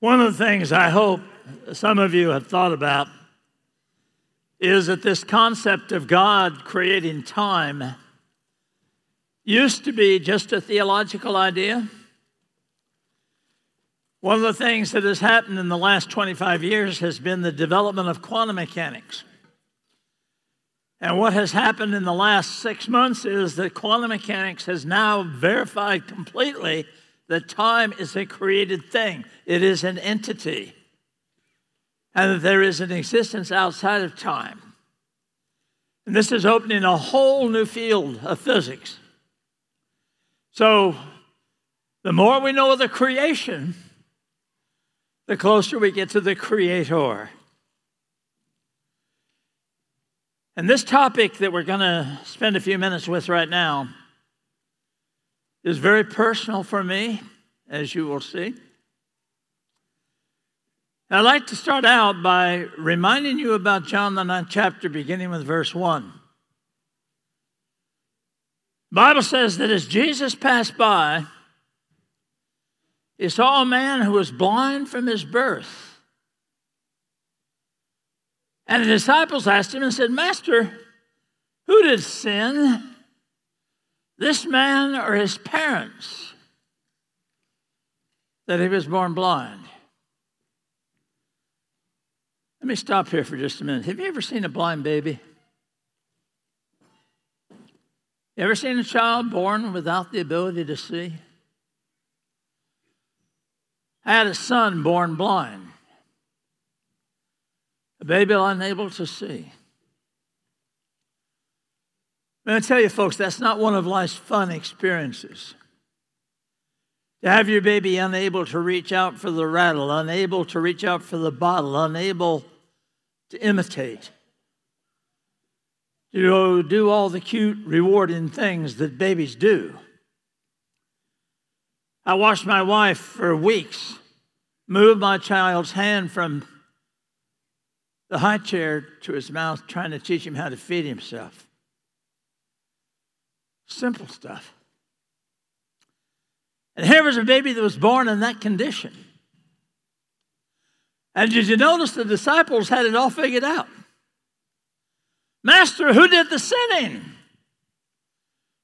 One of the things I hope some of you have thought about is that this concept of God creating time used to be just a theological idea. One of the things that has happened in the last 25 years has been the development of quantum mechanics. And what has happened in the last six months is that quantum mechanics has now verified completely that time is a created thing, it is an entity, and that there is an existence outside of time. And this is opening a whole new field of physics. So, the more we know of the creation, the closer we get to the Creator. And this topic that we're going to spend a few minutes with right now is very personal for me, as you will see. I'd like to start out by reminding you about John the ninth chapter, beginning with verse 1. The Bible says that as Jesus passed by, he saw a man who was blind from his birth. And the disciples asked him and said, Master, who did sin, this man or his parents, that he was born blind? Let me stop here for just a minute. Have you ever seen a blind baby? Ever seen a child born without the ability to see? I had a son born blind, a baby unable to see. I'm going to tell you, folks, that's not one of life's fun experiences. To have your baby unable to reach out for the rattle, unable to reach out for the bottle, unable to imitate, to do all the cute, rewarding things that babies do. I watched my wife for weeks move my child's hand from the high chair to his mouth, trying to teach him how to feed himself. Simple stuff. And here was a baby that was born in that condition. And did you notice the disciples had it all figured out? Master, who did the sinning?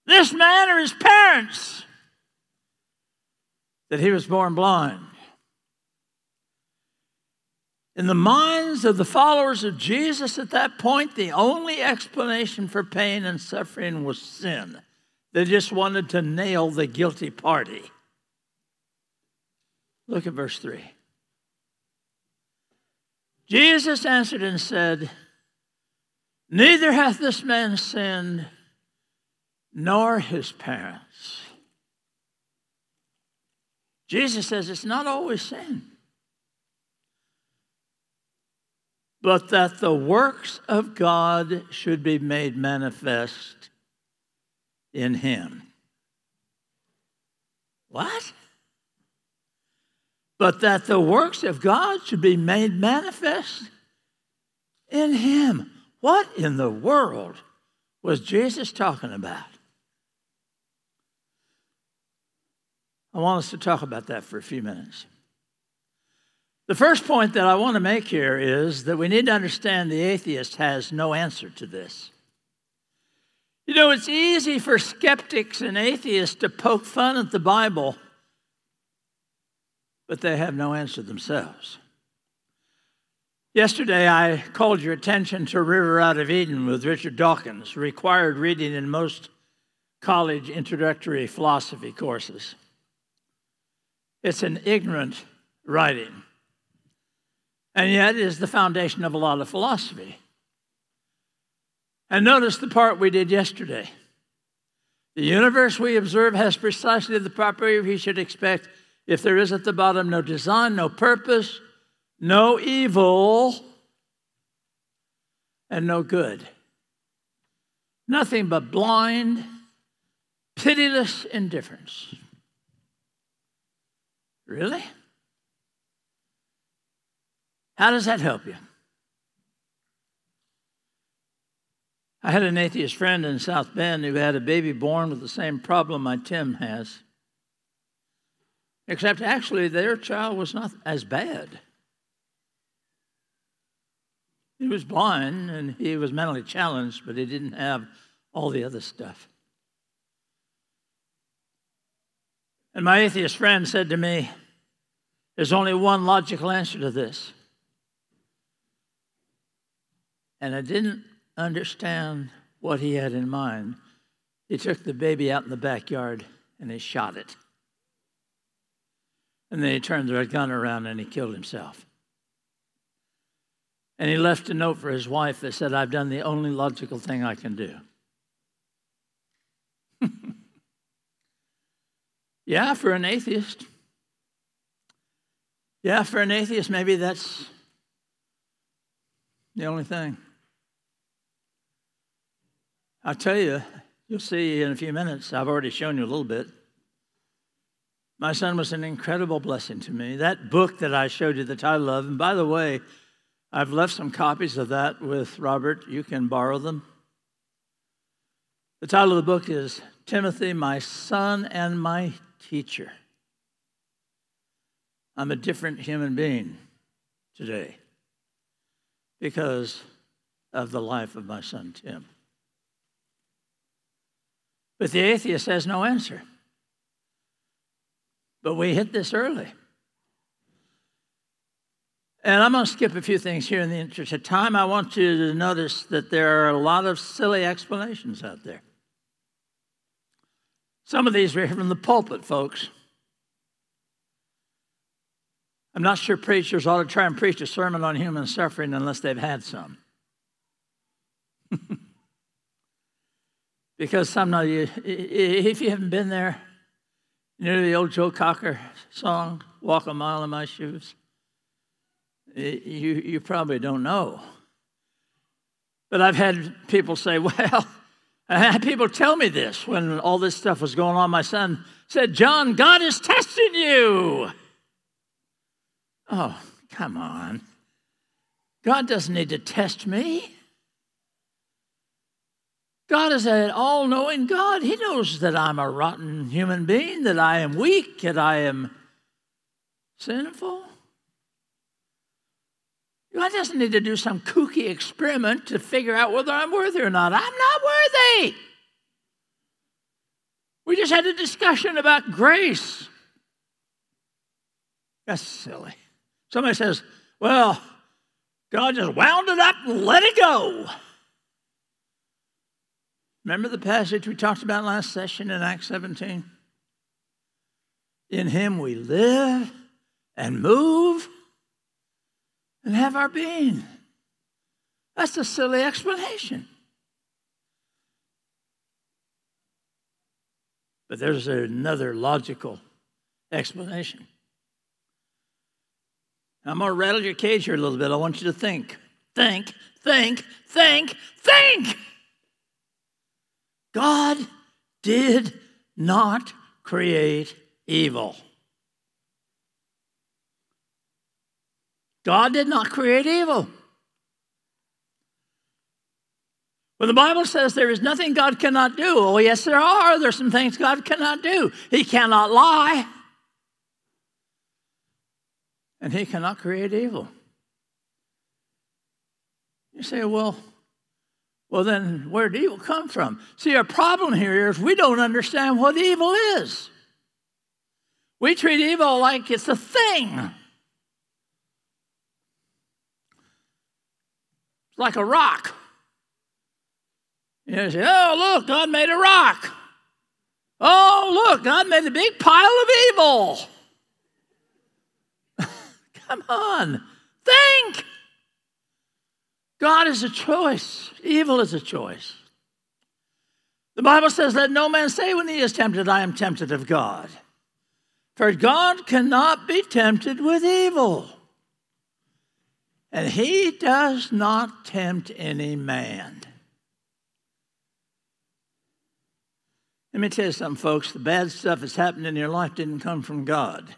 This man or his parents? That he was born blind. In the minds of the followers of Jesus at that point, the only explanation for pain and suffering was sin. They just wanted to nail the guilty party. Look at verse 3. Jesus answered and said, Neither hath this man sinned, nor his parents. Jesus says it's not always sin. but that the works of God should be made manifest in him. What? But that the works of God should be made manifest in him. What in the world was Jesus talking about? I want us to talk about that for a few minutes. The first point that I want to make here is that we need to understand the atheist has no answer to this. You know, it's easy for skeptics and atheists to poke fun at the Bible, but they have no answer themselves. Yesterday, I called your attention to River Out of Eden with Richard Dawkins, required reading in most college introductory philosophy courses. It's an ignorant writing and yet is the foundation of a lot of philosophy. And notice the part we did yesterday. The universe we observe has precisely the property we should expect if there is at the bottom no design, no purpose, no evil, and no good. Nothing but blind, pitiless indifference. Really? How does that help you? I had an atheist friend in South Bend who had a baby born with the same problem my Tim has. Except actually, their child was not as bad. He was blind and he was mentally challenged, but he didn't have all the other stuff. And my atheist friend said to me, There's only one logical answer to this. And I didn't understand what he had in mind. He took the baby out in the backyard and he shot it. And then he turned the gun around and he killed himself. And he left a note for his wife that said, I've done the only logical thing I can do. yeah, for an atheist. Yeah, for an atheist, maybe that's the only thing. I'll tell you, you'll see in a few minutes, I've already shown you a little bit. My son was an incredible blessing to me. That book that I showed you the title of, and by the way, I've left some copies of that with Robert. You can borrow them. The title of the book is Timothy, My Son and My Teacher. I'm a different human being today because of the life of my son Tim. But the atheist has no answer. But we hit this early. And I'm going to skip a few things here in the interest of time. I want you to notice that there are a lot of silly explanations out there. Some of these are from the pulpit, folks. I'm not sure preachers ought to try and preach a sermon on human suffering unless they've had some. because some of you, if you haven't been there, you know the old Joe Cocker song, Walk a Mile in My Shoes? you, you probably don't know. But I've had people say, well, I had people tell me this when all this stuff was going on. My son said, John, God is testing you. Oh, come on. God doesn't need to test me. God is an all knowing God. He knows that I'm a rotten human being, that I am weak, that I am sinful. God doesn't need to do some kooky experiment to figure out whether I'm worthy or not. I'm not worthy. We just had a discussion about grace. That's silly. Somebody says, well, God just wound it up and let it go. Remember the passage we talked about last session in Acts 17? In him we live and move and have our being. That's a silly explanation. But there's another logical explanation. I'm going to rattle your cage here a little bit. I want you to think. Think, think, think, think. God did not create evil. God did not create evil. When the Bible says there is nothing God cannot do, oh, yes, there are. There's some things God cannot do. He cannot lie, and He cannot create evil. You say, well, well, then where did evil come from? See, our problem here is we don't understand what evil is. We treat evil like it's a thing. Like a rock. You say, oh, look, God made a rock. Oh, look, God made a big pile of evil. Come on, think. God is a choice, evil is a choice. The Bible says, Let no man say when he is tempted, I am tempted of God. For God cannot be tempted with evil. And he does not tempt any man. Let me tell you something, folks. The bad stuff that's happened in your life didn't come from God.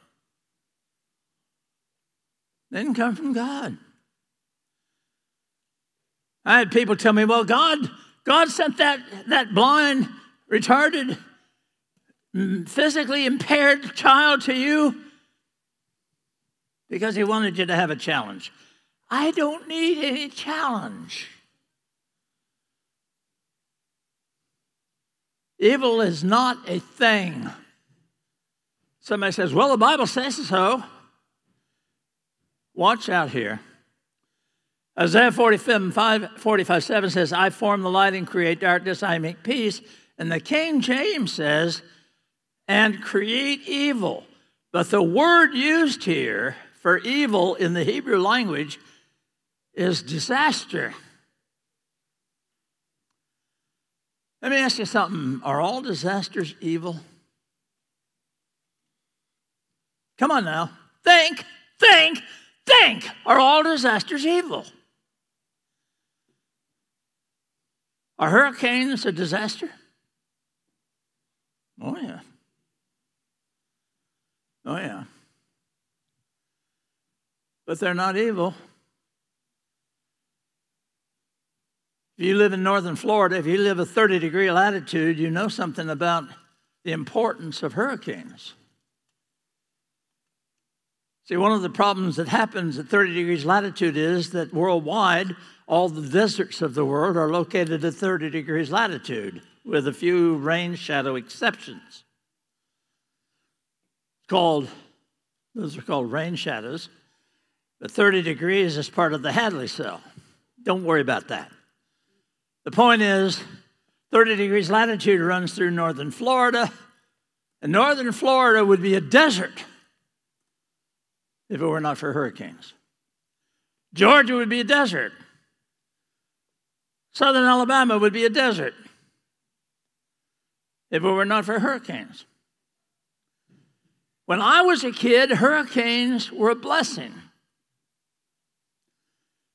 Didn't come from God. I had people tell me, well, God, God sent that, that blind, retarded physically impaired child to you because he wanted you to have a challenge. I don't need any challenge. Evil is not a thing. Somebody says, Well, the Bible says so. Watch out here. Isaiah 45, 5, 45 7 says, I form the light and create darkness, I make peace. And the King James says, and create evil. But the word used here for evil in the Hebrew language is disaster. Let me ask you something. Are all disasters evil? Come on now. Think, think, think. Are all disasters evil? Are hurricanes a disaster? Oh, yeah. Oh, yeah. But they're not evil. If you live in northern Florida, if you live a 30 degree latitude, you know something about the importance of hurricanes. See, one of the problems that happens at 30 degrees latitude is that worldwide, all the deserts of the world are located at 30 degrees latitude, with a few rain shadow exceptions. Called, those are called rain shadows, but 30 degrees is part of the Hadley cell. Don't worry about that. The point is, 30 degrees latitude runs through northern Florida, and northern Florida would be a desert if it were not for hurricanes. Georgia would be a desert. Southern Alabama would be a desert if it were not for hurricanes. When I was a kid, hurricanes were a blessing.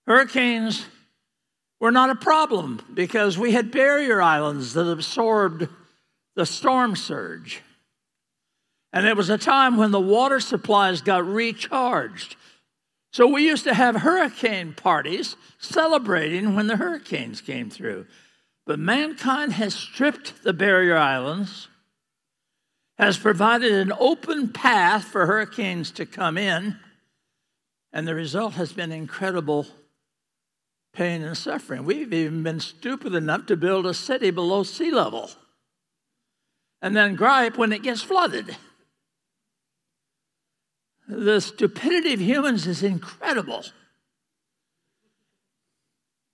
Hurricanes were not a problem because we had barrier islands that absorbed the storm surge. And it was a time when the water supplies got recharged. So we used to have hurricane parties celebrating when the hurricanes came through. But mankind has stripped the barrier islands, has provided an open path for hurricanes to come in, and the result has been incredible pain and suffering. We've even been stupid enough to build a city below sea level and then gripe when it gets flooded. The stupidity of humans is incredible.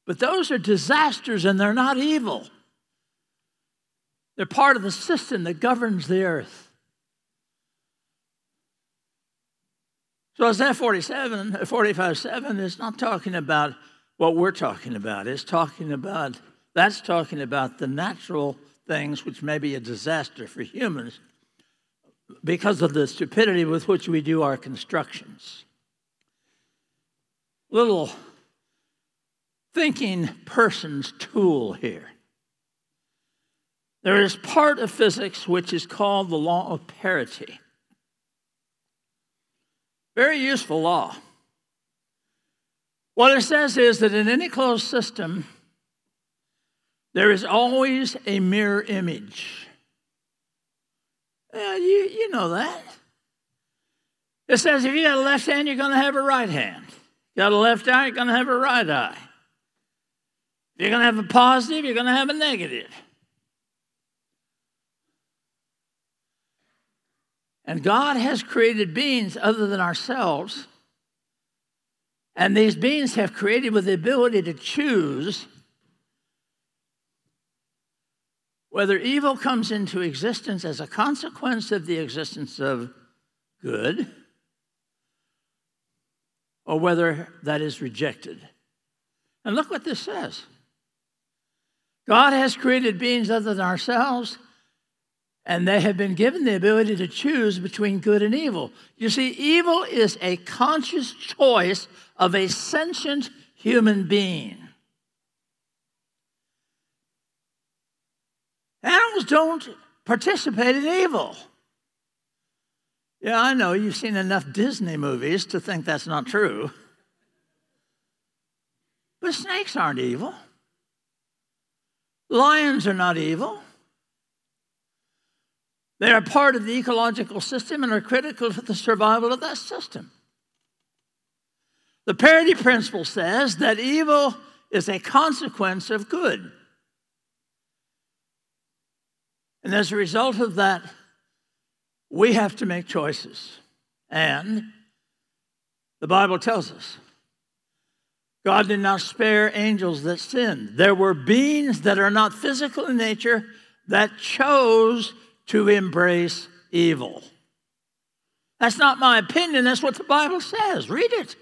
But those are disasters and they're not evil. They're part of the system that governs the earth. So Isaiah 47, 45 7 is not talking about what we're talking about. It's talking about, that's talking about the natural things which may be a disaster for humans because of the stupidity with which we do our constructions. Little thinking person's tool here. There is part of physics which is called the law of parity. Very useful law. What it says is that in any closed system, there is always a mirror image. Yeah, you, you know that. It says if you got a left hand, you're going to have a right hand. You got a left eye, you're going to have a right eye. You're going to have a positive, you're going to have a negative. And God has created beings other than ourselves. And these beings have created with the ability to choose whether evil comes into existence as a consequence of the existence of good or whether that is rejected. And look what this says God has created beings other than ourselves, and they have been given the ability to choose between good and evil. You see, evil is a conscious choice of a sentient human being. Animals don't participate in evil. Yeah, I know you've seen enough Disney movies to think that's not true. But snakes aren't evil. Lions are not evil. They are part of the ecological system and are critical to the survival of that system. The parity principle says that evil is a consequence of good. And as a result of that, we have to make choices. And the Bible tells us God did not spare angels that sinned. There were beings that are not physical in nature that chose to embrace evil. That's not my opinion, that's what the Bible says. Read it.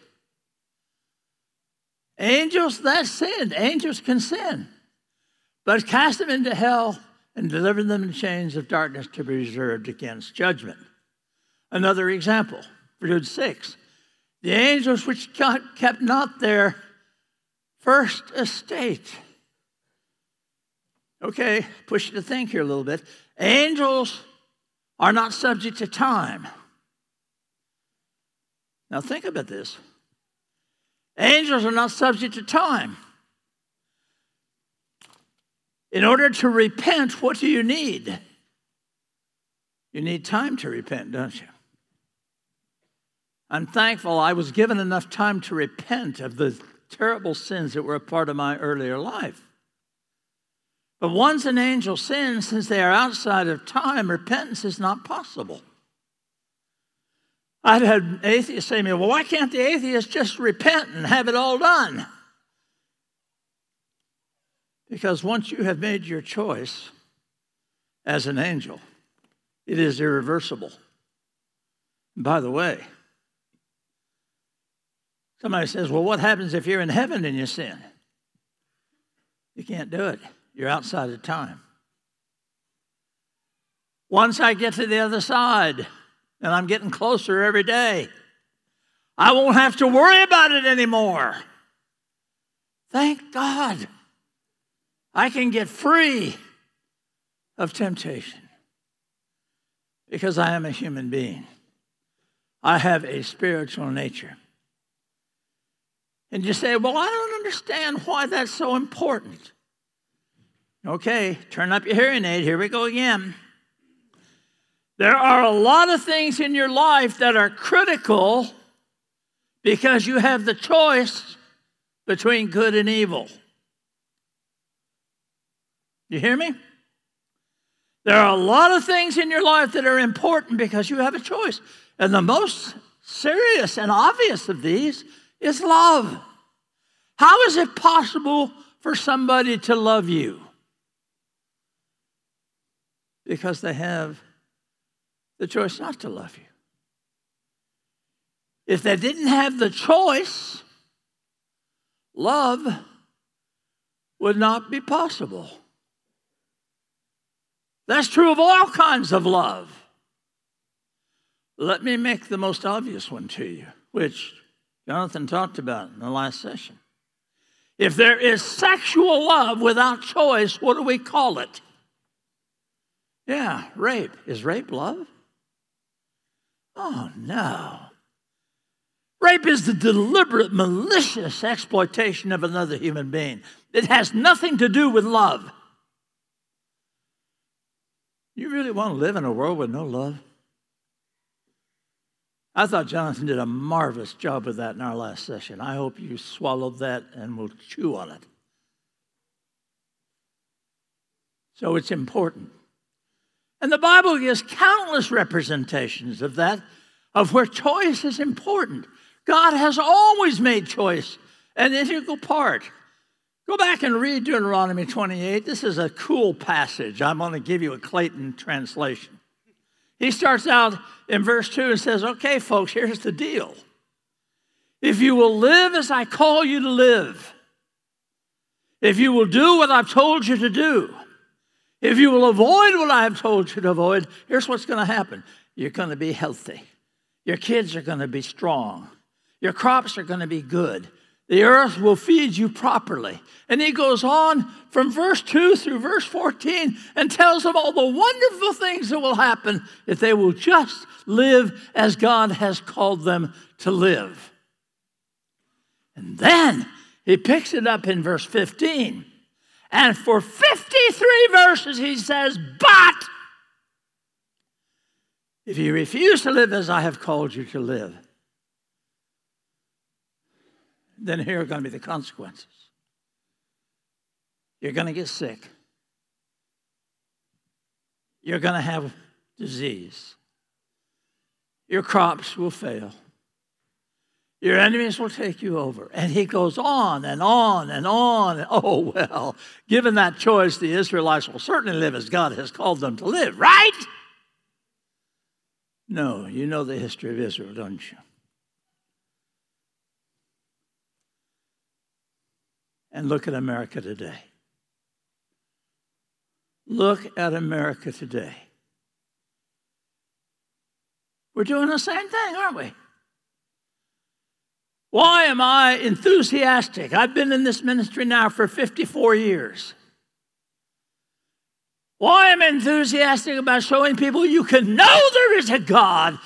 Angels that sinned, angels can sin, but cast them into hell and deliver them in chains of darkness to be reserved against judgment. Another example, Jude 6. The angels which kept not their first estate. Okay, push you to think here a little bit. Angels are not subject to time. Now, think about this. Angels are not subject to time. In order to repent, what do you need? You need time to repent, don't you? I'm thankful I was given enough time to repent of the terrible sins that were a part of my earlier life. But once an angel sins, since they are outside of time, repentance is not possible. I'd had atheists say to me, Well, why can't the atheist just repent and have it all done? Because once you have made your choice as an angel, it is irreversible. By the way, somebody says, Well, what happens if you're in heaven and you sin? You can't do it, you're outside of time. Once I get to the other side, and I'm getting closer every day, I won't have to worry about it anymore. Thank God. I can get free of temptation because I am a human being. I have a spiritual nature. And you say, Well, I don't understand why that's so important. Okay, turn up your hearing aid. Here we go again. There are a lot of things in your life that are critical because you have the choice between good and evil. You hear me? There are a lot of things in your life that are important because you have a choice. And the most serious and obvious of these is love. How is it possible for somebody to love you? Because they have the choice not to love you. If they didn't have the choice, love would not be possible. That's true of all kinds of love. Let me make the most obvious one to you, which Jonathan talked about in the last session. If there is sexual love without choice, what do we call it? Yeah, rape. Is rape love? Oh, no. Rape is the deliberate, malicious exploitation of another human being. It has nothing to do with love. You really want to live in a world with no love? I thought Jonathan did a marvelous job of that in our last session. I hope you swallowed that and will chew on it. So it's important. And the Bible gives countless representations of that, of where choice is important. God has always made choice an integral part. Go back and read Deuteronomy 28. This is a cool passage. I'm going to give you a Clayton translation. He starts out in verse 2 and says, Okay, folks, here's the deal. If you will live as I call you to live, if you will do what I've told you to do, if you will avoid what I have told you to avoid, here's what's going to happen you're going to be healthy, your kids are going to be strong, your crops are going to be good, the earth will feed you properly. And he goes on from verse 2 through verse 14 and tells them all the wonderful things that will happen if they will just live as God has called them to live. And then he picks it up in verse 15. And for 53 verses, he says, But If you refuse to live as I have called you to live, then here are going to be the consequences. You're going to get sick. You're going to have disease. Your crops will fail. Your enemies will take you over. And he goes on and on and on. Oh, well, given that choice, the Israelites will certainly live as God has called them to live, right? No, you know the history of Israel, don't you? And look at America today. Look at America today. We're doing the same thing, aren't we? Why am I enthusiastic? I've been in this ministry now for 54 years. Why am I enthusiastic about showing people you can know there is a God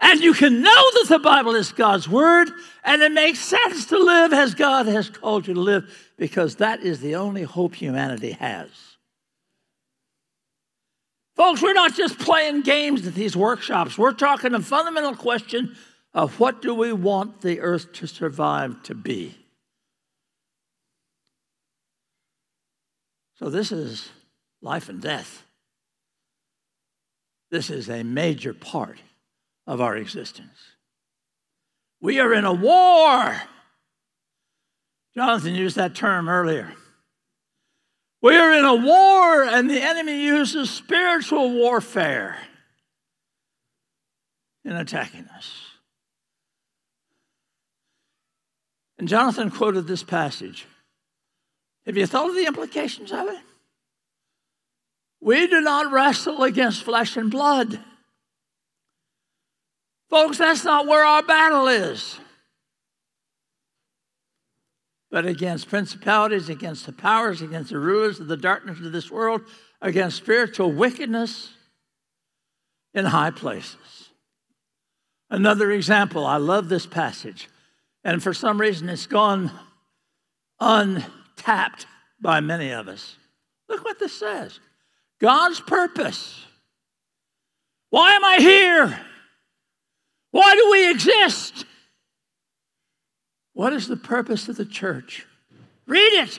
and you can know that the Bible is God's Word and it makes sense to live as God has called you to live because that is the only hope humanity has. Folks, we're not just playing games at these workshops. We're talking a fundamental question of what do we want the earth to survive to be? So, this is life and death. This is a major part of our existence. We are in a war. Jonathan used that term earlier. We are in a war, and the enemy uses spiritual warfare in attacking us. And Jonathan quoted this passage. Have you thought of the implications of it? We do not wrestle against flesh and blood. Folks, that's not where our battle is but against principalities, against the powers, against the rulers of the darkness of this world, against spiritual wickedness in high places. Another example, I love this passage, and for some reason it's gone untapped by many of us. Look what this says God's purpose. Why am I here? Why do we exist? What is the purpose of the church? Read it.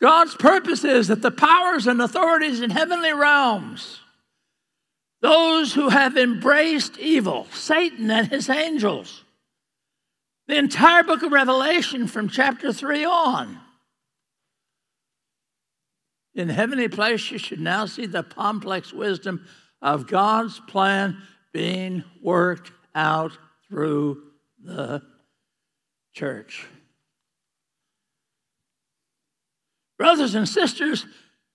God's purpose is that the powers and authorities in heavenly realms, those who have embraced evil, Satan and his angels, the entire book of Revelation from chapter 3 on. In heavenly place, you should now see the complex wisdom of God's plan being worked out through the church. Brothers and sisters,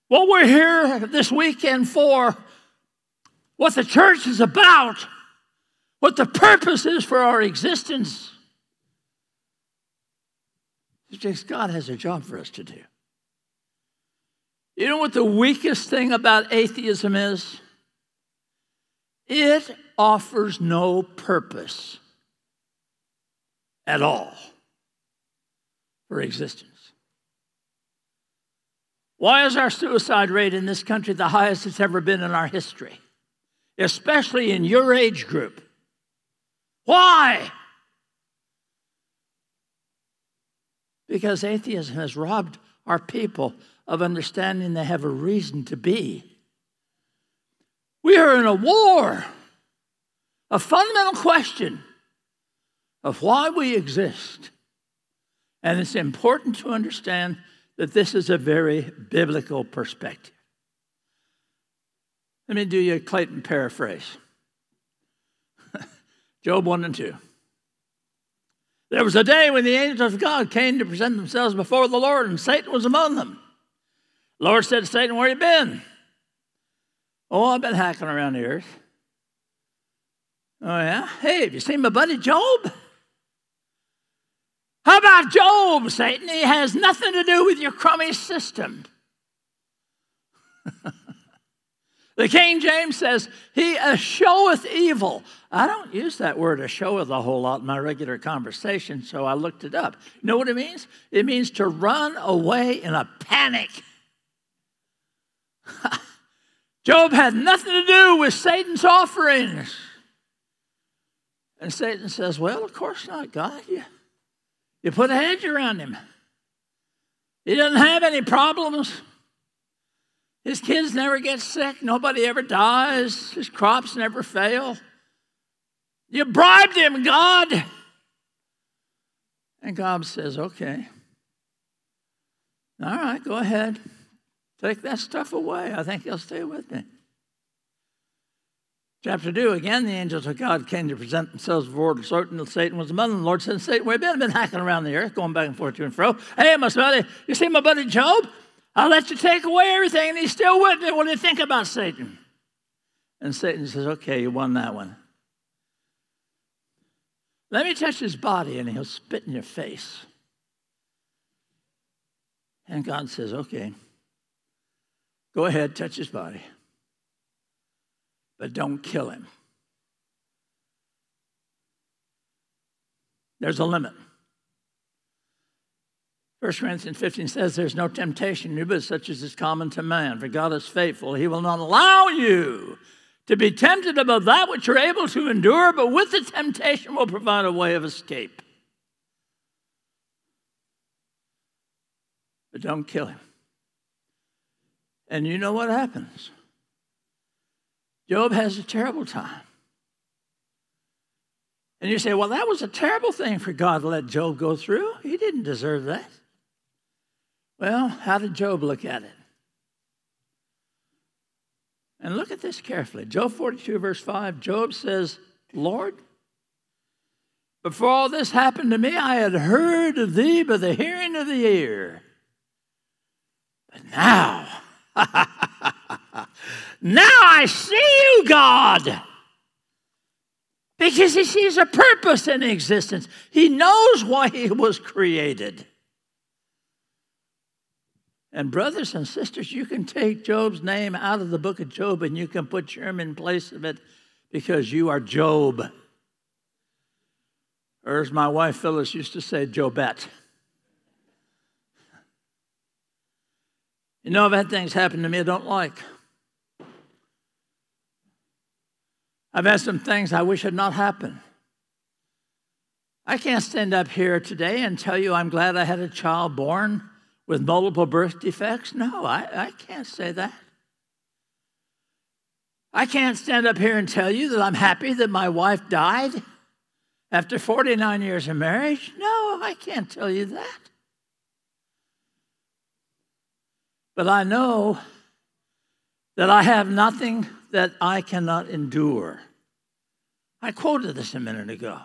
what we're here this weekend for, what the church is about, what the purpose is for our existence, is just God has a job for us to do. You know what the weakest thing about atheism is? It offers no purpose at all for existence. Why is our suicide rate in this country the highest it's ever been in our history, especially in your age group? Why? Because atheism has robbed our people of understanding they have a reason to be. We are in a war, a fundamental question of why we exist. And it's important to understand that this is a very biblical perspective. Let me do you a Clayton paraphrase Job 1 and 2. There was a day when the angels of God came to present themselves before the Lord, and Satan was among them. The Lord said to Satan, Where have you been? Oh, I've been hacking around the earth. Oh, yeah? Hey, have you seen my buddy Job? How about Job, Satan? He has nothing to do with your crummy system. the King James says, He escheweth evil. I don't use that word escheweth a whole lot in my regular conversation, so I looked it up. You know what it means? It means to run away in a panic. Job had nothing to do with Satan's offerings. And Satan says, Well, of course not, God. You, you put a hedge around him. He doesn't have any problems. His kids never get sick. Nobody ever dies. His crops never fail. You bribed him, God. And God says, Okay. All right, go ahead. Take that stuff away. I think he'll stay with me. Chapter 2, again, the angels of God came to present themselves before Satan. Satan was among them. The Lord said, Satan, where have you been? I've been hacking around the earth, going back and forth to and fro. Hey, my buddy, you see my buddy Job? I'll let you take away everything, and he's still with me. What do you think about Satan? And Satan says, Okay, you won that one. Let me touch his body, and he'll spit in your face. And God says, Okay, go ahead, touch his body, but don't kill him. There's a limit. 1 Corinthians 15 says, There's no temptation new, but such as is common to man. For God is faithful. He will not allow you to be tempted above that which you're able to endure, but with the temptation will provide a way of escape. But don't kill him. And you know what happens? Job has a terrible time. And you say, well, that was a terrible thing for God to let Job go through. He didn't deserve that. Well, how did Job look at it? And look at this carefully. Job 42, verse 5, Job says, Lord, before all this happened to me, I had heard of thee by the hearing of the ear. But now, now I see you, God. Because he sees a purpose in existence. He knows why he was created. And, brothers and sisters, you can take Job's name out of the book of Job and you can put your name in place of it because you are Job. Or, as my wife Phyllis used to say, Jobette. You know, I've had things happen to me I don't like. I've had some things I wish had not happened. I can't stand up here today and tell you I'm glad I had a child born with multiple birth defects? No, I, I can't say that. I can't stand up here and tell you that I'm happy that my wife died after 49 years of marriage. No, I can't tell you that. But I know that I have nothing that I cannot endure. I quoted this a minute ago.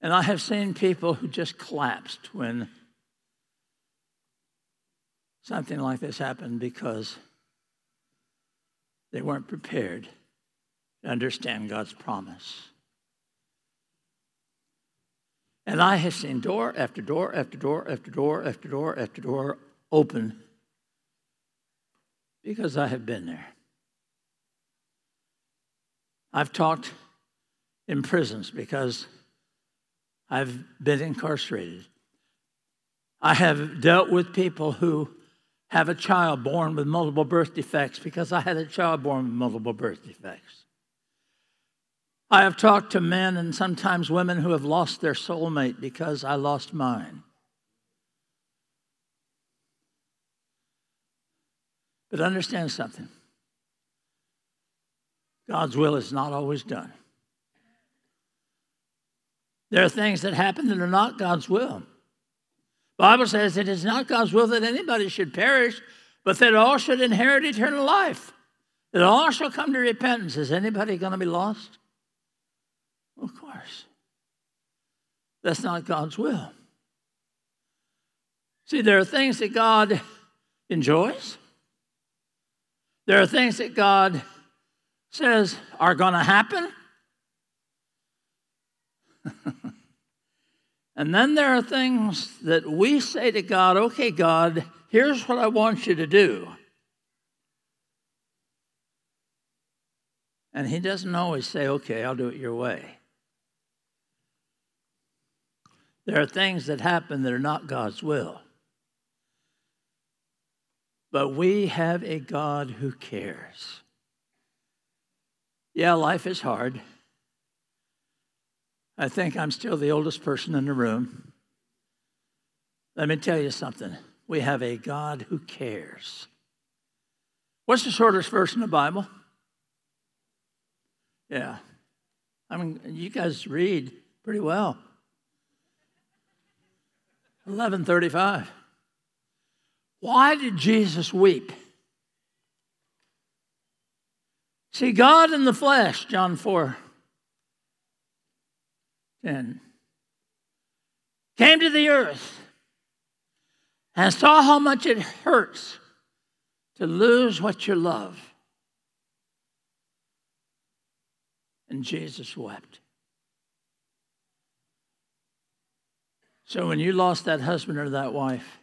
And I have seen people who just collapsed when something like this happened because they weren't prepared to understand God's promise. And I have seen door after door after door after door after door after door open because I have been there. I've talked in prisons because I've been incarcerated. I have dealt with people who have a child born with multiple birth defects because I had a child born with multiple birth defects. I have talked to men and sometimes women who have lost their soulmate because I lost mine. But understand something God's will is not always done. There are things that happen that are not God's will. Bible says it is not God's will that anybody should perish, but that all should inherit eternal life. That all shall come to repentance. Is anybody going to be lost? Of course. That's not God's will. See, there are things that God enjoys. There are things that God says are going to happen. and then there are things that we say to God, okay, God, here's what I want you to do. And He doesn't always say, okay, I'll do it your way. There are things that happen that are not God's will. But we have a God who cares. Yeah, life is hard. I think I'm still the oldest person in the room. Let me tell you something. We have a God who cares. What's the shortest verse in the Bible? Yeah. I mean, you guys read pretty well. 1135. Why did Jesus weep? See, God in the flesh, John 4 10, came to the earth and saw how much it hurts to lose what you love. And Jesus wept. So when you lost that husband or that wife,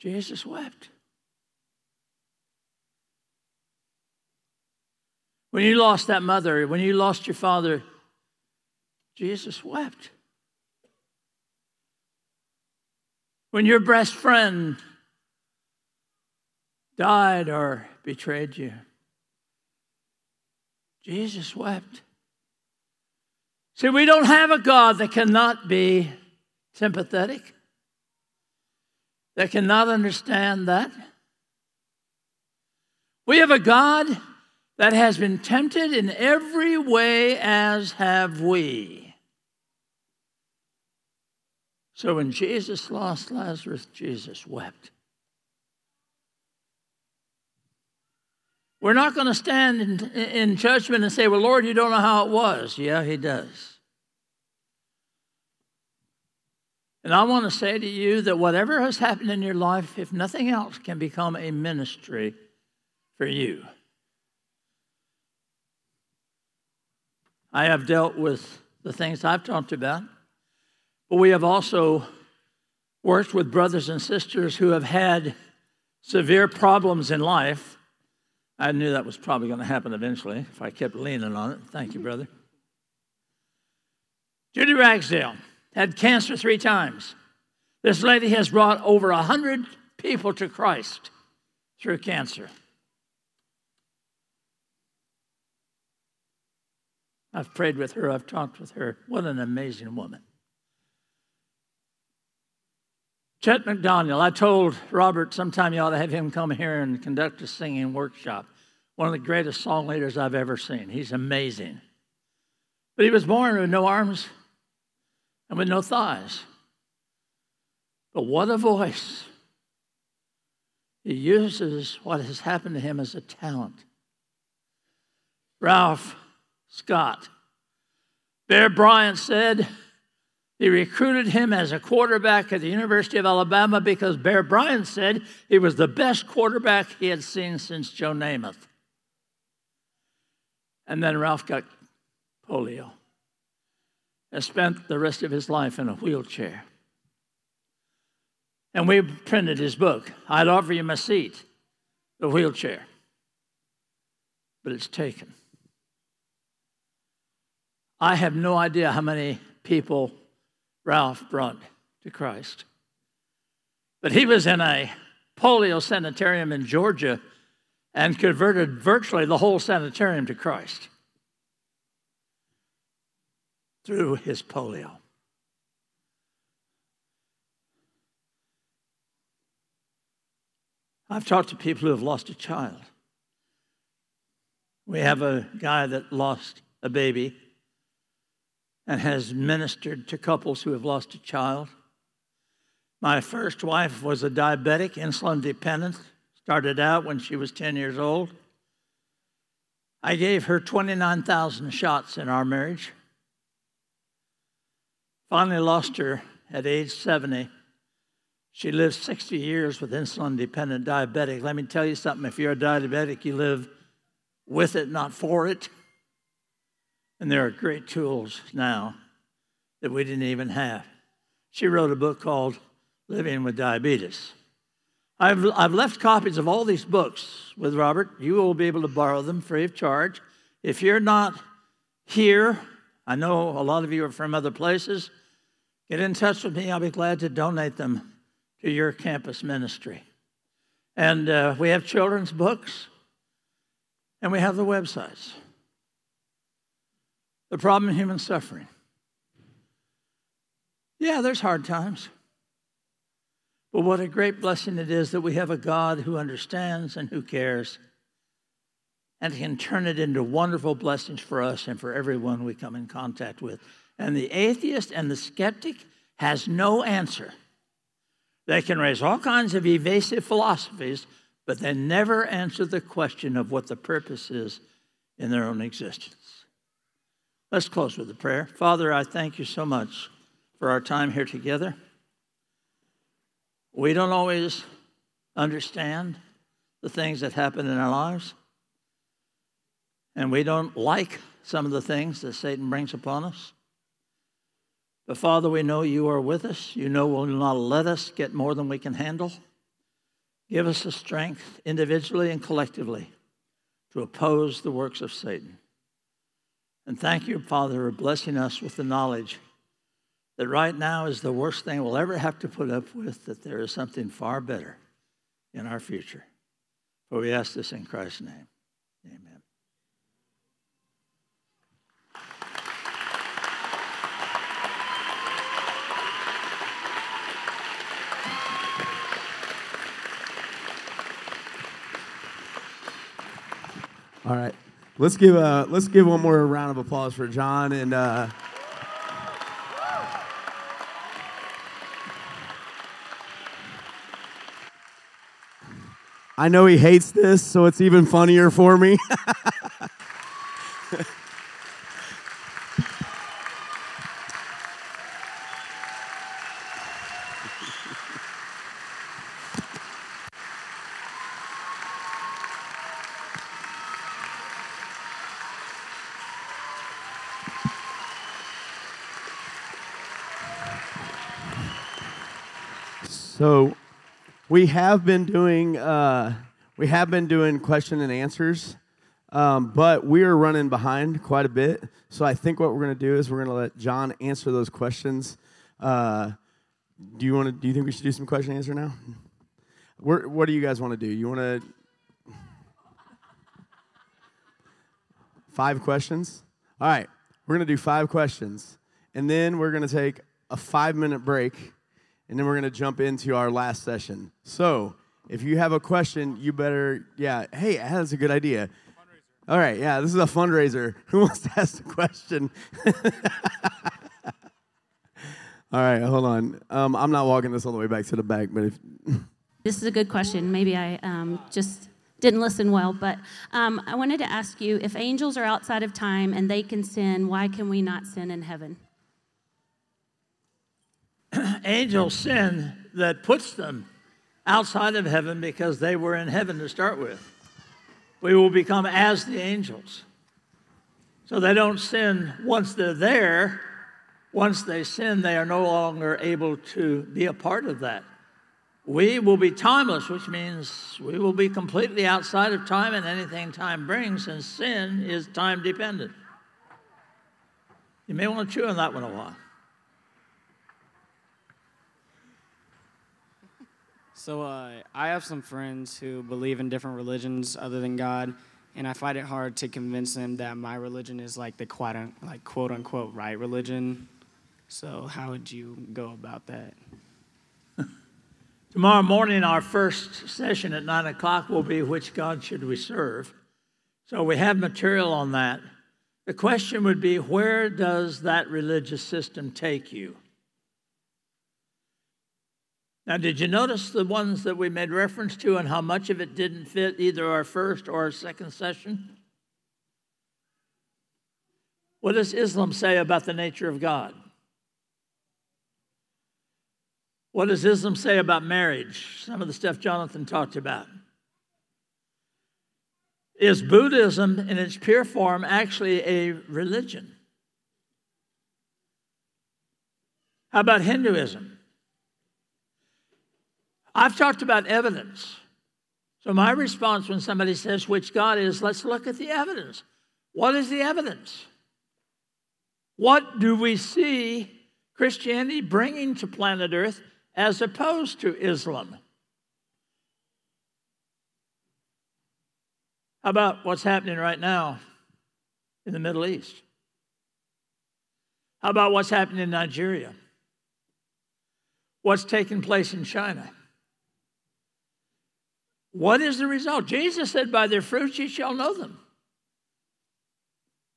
Jesus wept. When you lost that mother, when you lost your father, Jesus wept. When your best friend died or betrayed you, Jesus wept. See, we don't have a God that cannot be sympathetic, that cannot understand that. We have a God that has been tempted in every way as have we. So when Jesus lost Lazarus, Jesus wept. We're not going to stand in, in judgment and say, Well, Lord, you don't know how it was. Yeah, He does. And I want to say to you that whatever has happened in your life, if nothing else, can become a ministry for you. I have dealt with the things I've talked about, but we have also worked with brothers and sisters who have had severe problems in life. I knew that was probably going to happen eventually if I kept leaning on it. Thank you, brother. Judy Ragsdale had cancer three times. This lady has brought over 100 people to Christ through cancer. I've prayed with her, I've talked with her. What an amazing woman. Chet McDaniel, I told Robert sometime you ought to have him come here and conduct a singing workshop. One of the greatest song leaders I've ever seen. He's amazing. But he was born with no arms and with no thighs. But what a voice! He uses what has happened to him as a talent. Ralph Scott. Bear Bryant said he recruited him as a quarterback at the University of Alabama because Bear Bryant said he was the best quarterback he had seen since Joe Namath. And then Ralph got polio and spent the rest of his life in a wheelchair. And we printed his book. I'd offer you my seat, the wheelchair, but it's taken. I have no idea how many people Ralph brought to Christ. But he was in a polio sanitarium in Georgia and converted virtually the whole sanitarium to Christ through his polio. I've talked to people who have lost a child. We have a guy that lost a baby and has ministered to couples who have lost a child. My first wife was a diabetic, insulin dependent, started out when she was 10 years old. I gave her 29,000 shots in our marriage. Finally lost her at age 70. She lived 60 years with insulin dependent diabetic. Let me tell you something if you're a diabetic, you live with it, not for it. And there are great tools now that we didn't even have. She wrote a book called Living with Diabetes. I've, I've left copies of all these books with Robert. You will be able to borrow them free of charge. If you're not here, I know a lot of you are from other places, get in touch with me. I'll be glad to donate them to your campus ministry. And uh, we have children's books, and we have the websites. The problem of human suffering. Yeah, there's hard times. But what a great blessing it is that we have a God who understands and who cares and can turn it into wonderful blessings for us and for everyone we come in contact with. And the atheist and the skeptic has no answer. They can raise all kinds of evasive philosophies, but they never answer the question of what the purpose is in their own existence. Let's close with a prayer. Father, I thank you so much for our time here together. We don't always understand the things that happen in our lives. And we don't like some of the things that Satan brings upon us. But Father, we know you are with us. You know will not let us get more than we can handle. Give us the strength, individually and collectively, to oppose the works of Satan. And thank you, Father, for blessing us with the knowledge that right now is the worst thing we'll ever have to put up with, that there is something far better in our future. For we ask this in Christ's name. Amen. All right, let's give uh, let's give one more round of applause for John and. Uh, I know he hates this, so it's even funnier for me. so we have been doing uh, we have been doing question and answers, um, but we are running behind quite a bit. So I think what we're going to do is we're going to let John answer those questions. Uh, do you want to? Do you think we should do some question and answer now? We're, what do you guys want to do? You want to five questions? All right, we're going to do five questions, and then we're going to take a five minute break and then we're going to jump into our last session. So, if you have a question, you better, yeah, hey, that's a good idea. All right, yeah, this is a fundraiser. Who wants to ask a question? all right, hold on. Um, I'm not walking this all the way back to the back, but if. this is a good question. Maybe I um, just didn't listen well, but um, I wanted to ask you if angels are outside of time and they can sin, why can we not sin in heaven? angels sin that puts them outside of heaven because they were in heaven to start with. We will become as the angels. So they don't sin once they're there. Once they sin, they are no longer able to be a part of that. We will be timeless, which means we will be completely outside of time and anything time brings, and sin is time dependent. You may want to chew on that one a while. So uh, I have some friends who believe in different religions other than God, and I find it hard to convince them that my religion is like the quote like quote unquote right religion. So how would you go about that? Tomorrow morning, our first session at nine o'clock will be which God should we serve. So we have material on that. The question would be where does that religious system take you? Now, did you notice the ones that we made reference to and how much of it didn't fit either our first or our second session? What does Islam say about the nature of God? What does Islam say about marriage? Some of the stuff Jonathan talked about. Is Buddhism in its pure form actually a religion? How about Hinduism? I've talked about evidence. So, my response when somebody says which God is, let's look at the evidence. What is the evidence? What do we see Christianity bringing to planet Earth as opposed to Islam? How about what's happening right now in the Middle East? How about what's happening in Nigeria? What's taking place in China? What is the result? Jesus said, By their fruits you shall know them.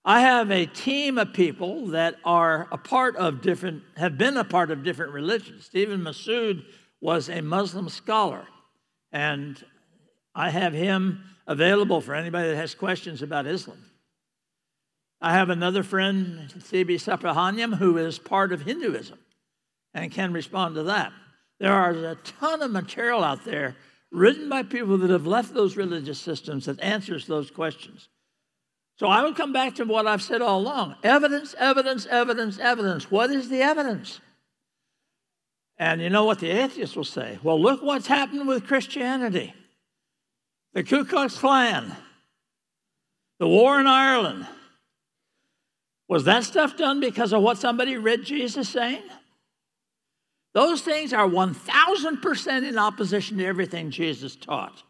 I have a team of people that are a part of different, have been a part of different religions. Stephen Masood was a Muslim scholar, and I have him available for anybody that has questions about Islam. I have another friend, Thibi Subrahmanyam, who is part of Hinduism and can respond to that. There are a ton of material out there written by people that have left those religious systems that answers those questions. So I would come back to what I've said all along evidence, evidence, evidence, evidence. What is the evidence? And you know what the atheists will say? Well, look what's happened with Christianity the Ku Klux Klan, the war in Ireland. Was that stuff done because of what somebody read Jesus saying? Those things are 1000% in opposition to everything Jesus taught.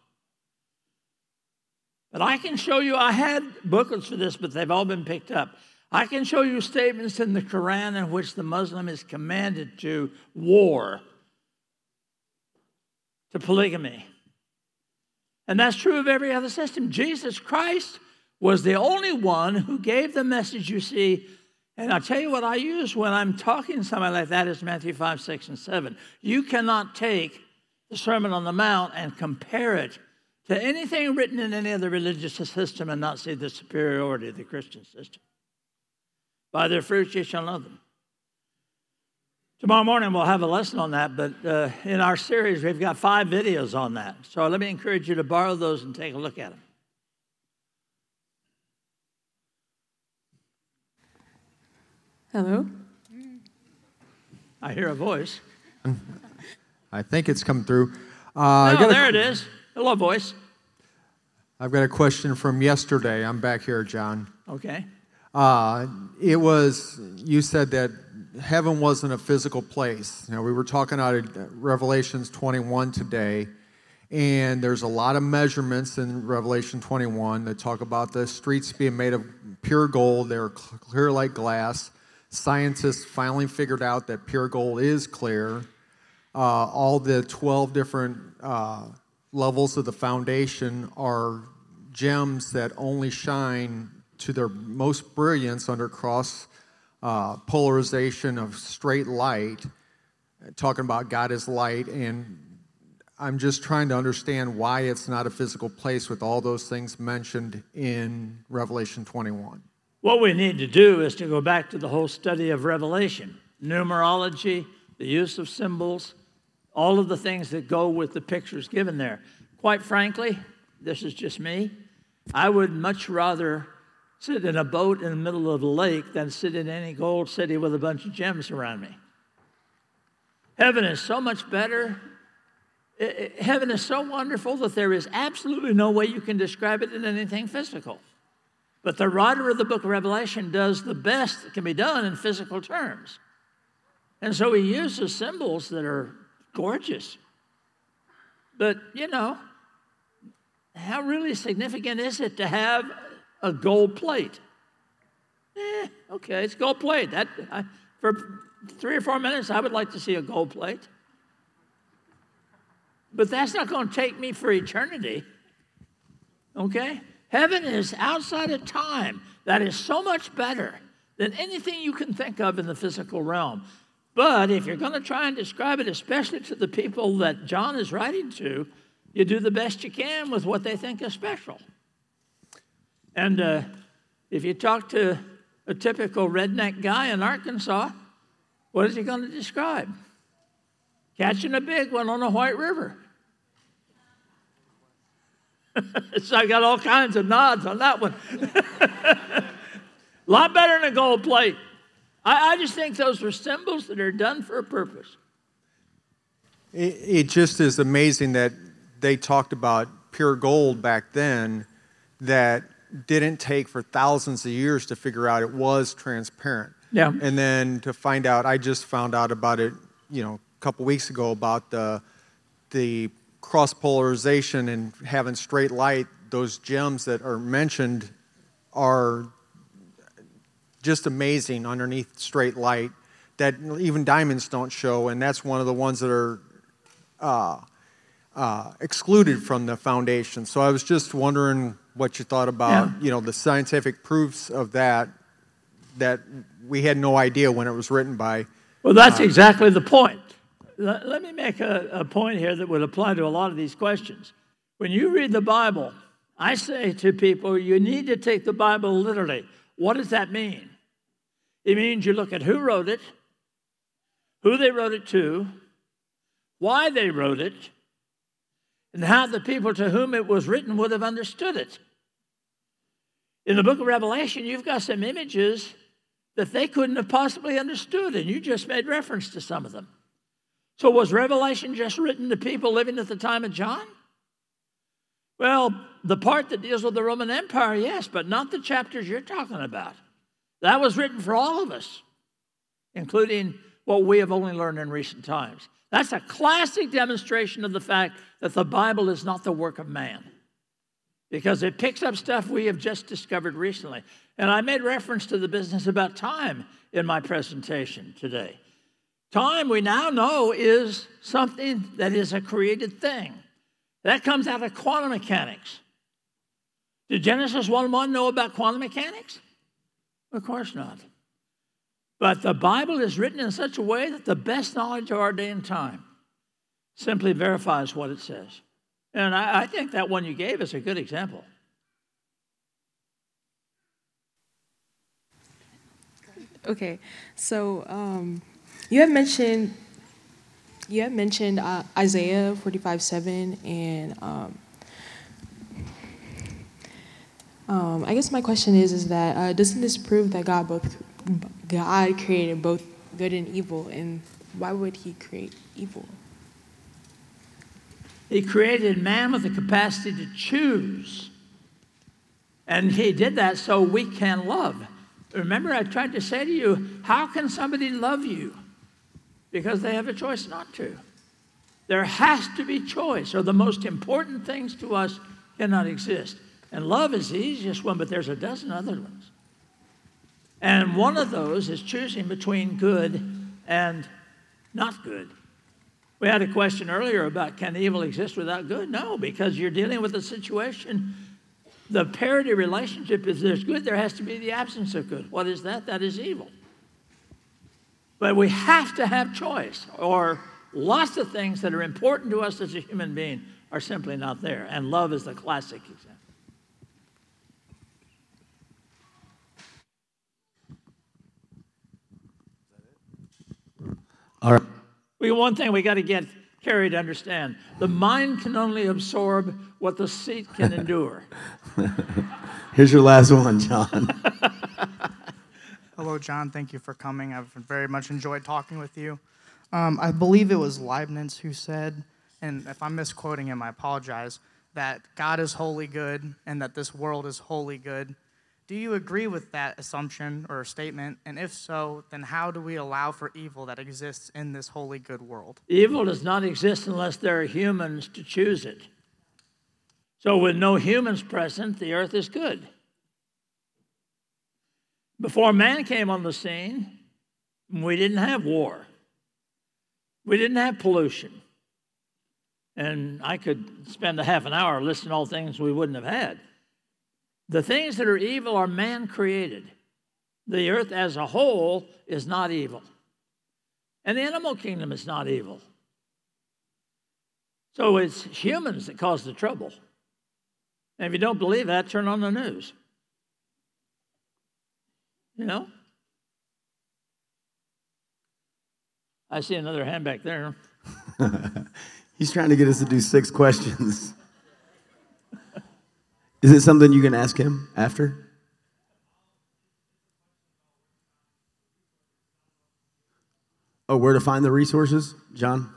But I can show you, I had booklets for this, but they've all been picked up. I can show you statements in the Quran in which the Muslim is commanded to war, to polygamy. And that's true of every other system. Jesus Christ was the only one who gave the message you see and I'll tell you what I use when I'm talking to somebody like that is Matthew 5, 6, and 7. You cannot take the Sermon on the Mount and compare it to anything written in any other religious system and not see the superiority of the Christian system. By their fruits you shall know them. Tomorrow morning we'll have a lesson on that, but uh, in our series we've got five videos on that. So let me encourage you to borrow those and take a look at them. Hello? I hear a voice. I think it's come through. Uh, oh, there a, it is. Hello, voice. I've got a question from yesterday. I'm back here, John. Okay. Uh, it was, you said that heaven wasn't a physical place. You know, we were talking out of Revelations 21 today, and there's a lot of measurements in Revelation 21 that talk about the streets being made of pure gold. They're clear like glass. Scientists finally figured out that pure gold is clear. Uh, all the 12 different uh, levels of the foundation are gems that only shine to their most brilliance under cross uh, polarization of straight light, talking about God is light. And I'm just trying to understand why it's not a physical place with all those things mentioned in Revelation 21. What we need to do is to go back to the whole study of Revelation numerology, the use of symbols, all of the things that go with the pictures given there. Quite frankly, this is just me. I would much rather sit in a boat in the middle of the lake than sit in any gold city with a bunch of gems around me. Heaven is so much better. Heaven is so wonderful that there is absolutely no way you can describe it in anything physical. But the writer of the book of Revelation does the best that can be done in physical terms. And so he uses symbols that are gorgeous. But, you know, how really significant is it to have a gold plate? Eh, okay, it's gold plate. That, I, for three or four minutes, I would like to see a gold plate. But that's not going to take me for eternity. Okay? Heaven is outside of time. That is so much better than anything you can think of in the physical realm. But if you're going to try and describe it, especially to the people that John is writing to, you do the best you can with what they think is special. And uh, if you talk to a typical redneck guy in Arkansas, what is he going to describe? Catching a big one on a white river. so I got all kinds of nods on that one. a lot better than a gold plate. I, I, just think those are symbols that are done for a purpose. It, it just is amazing that they talked about pure gold back then that didn't take for thousands of years to figure out it was transparent. Yeah. And then to find out, I just found out about it, you know, a couple weeks ago about the the cross polarization and having straight light those gems that are mentioned are just amazing underneath straight light that even diamonds don't show, and that's one of the ones that are uh, uh, excluded from the foundation. So I was just wondering what you thought about, Yeah. you know, the scientific proofs of that that we had no idea when it was written by. Well, that's exactly the point. Let, let me make a, a point here that would apply to a lot of these questions. When you read the Bible, I say to people, you need to take the Bible literally. What does that mean? It means you look at who wrote it, who they wrote it to, why they wrote it, and how the people to whom it was written would have understood it. In the book of Revelation, you've got some images that they couldn't have possibly understood, and you just made reference to some of them. So, was Revelation just written to people living at the time of John? Well, the part that deals with the Roman Empire, yes, but not the chapters you're talking about. That was written for all of us, including what we have only learned in recent times. That's a classic demonstration of the fact that the Bible is not the work of man because it picks up stuff we have just discovered recently. And I made reference to the business about time in my presentation today. Time, we now know, is something that is a created thing. That comes out of quantum mechanics. Did Genesis 1 1 know about quantum mechanics? Of course not. But the Bible is written in such a way that the best knowledge of our day and time simply verifies what it says. And I, I think that one you gave is a good example. Okay, so um, you have mentioned you have mentioned uh, Isaiah forty five seven, and um, um, I guess my question is is that uh, doesn't this prove that God both God created both good and evil, and why would He create evil? He created man with the capacity to choose. And he did that so we can love. Remember, I tried to say to you, how can somebody love you? Because they have a choice not to. There has to be choice, or the most important things to us cannot exist. And love is the easiest one, but there's a dozen other ones. And one of those is choosing between good and not good. We had a question earlier about can evil exist without good? No, because you're dealing with a situation. The parity relationship is there's good, there has to be the absence of good. What is that? That is evil. But we have to have choice, or lots of things that are important to us as a human being are simply not there. And love is the classic example. All right. We, one thing we got to get Carrie to understand the mind can only absorb what the seat can endure. Here's your last one, John. Hello, John. Thank you for coming. I've very much enjoyed talking with you. Um, I believe it was Leibniz who said, and if I'm misquoting him, I apologize, that God is wholly good and that this world is wholly good. Do you agree with that assumption or statement? And if so, then how do we allow for evil that exists in this wholly good world? Evil does not exist unless there are humans to choose it. So, with no humans present, the earth is good. Before man came on the scene, we didn't have war, we didn't have pollution. And I could spend a half an hour listing all things we wouldn't have had. The things that are evil are man created. The earth as a whole is not evil. And the animal kingdom is not evil. So it's humans that cause the trouble. And if you don't believe that, turn on the news. You know? I see another hand back there. He's trying to get us to do six questions. Is it something you can ask him after? Oh, where to find the resources, John?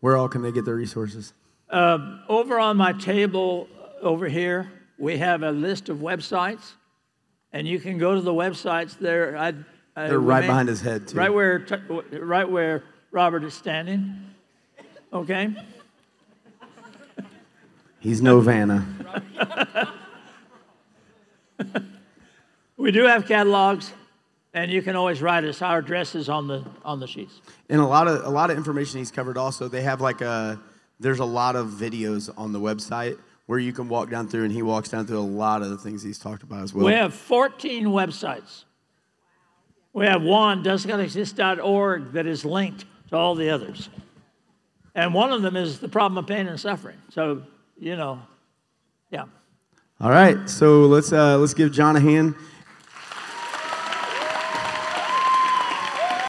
Where all can they get their resources? Um, over on my table over here, we have a list of websites, and you can go to the websites there. I, I They're right remain- behind his head, too. Right where, right where Robert is standing. Okay. He's no Vanna. We do have catalogs, and you can always write us. Our address is on the on the sheets. And a lot of a lot of information he's covered. Also, they have like a there's a lot of videos on the website where you can walk down through, and he walks down through a lot of the things he's talked about as well. We have 14 websites. We have one, doesgodexist.org, that is linked to all the others. And one of them is the problem of pain and suffering. So, you know, yeah. All right, so let's uh, let's give John a hand.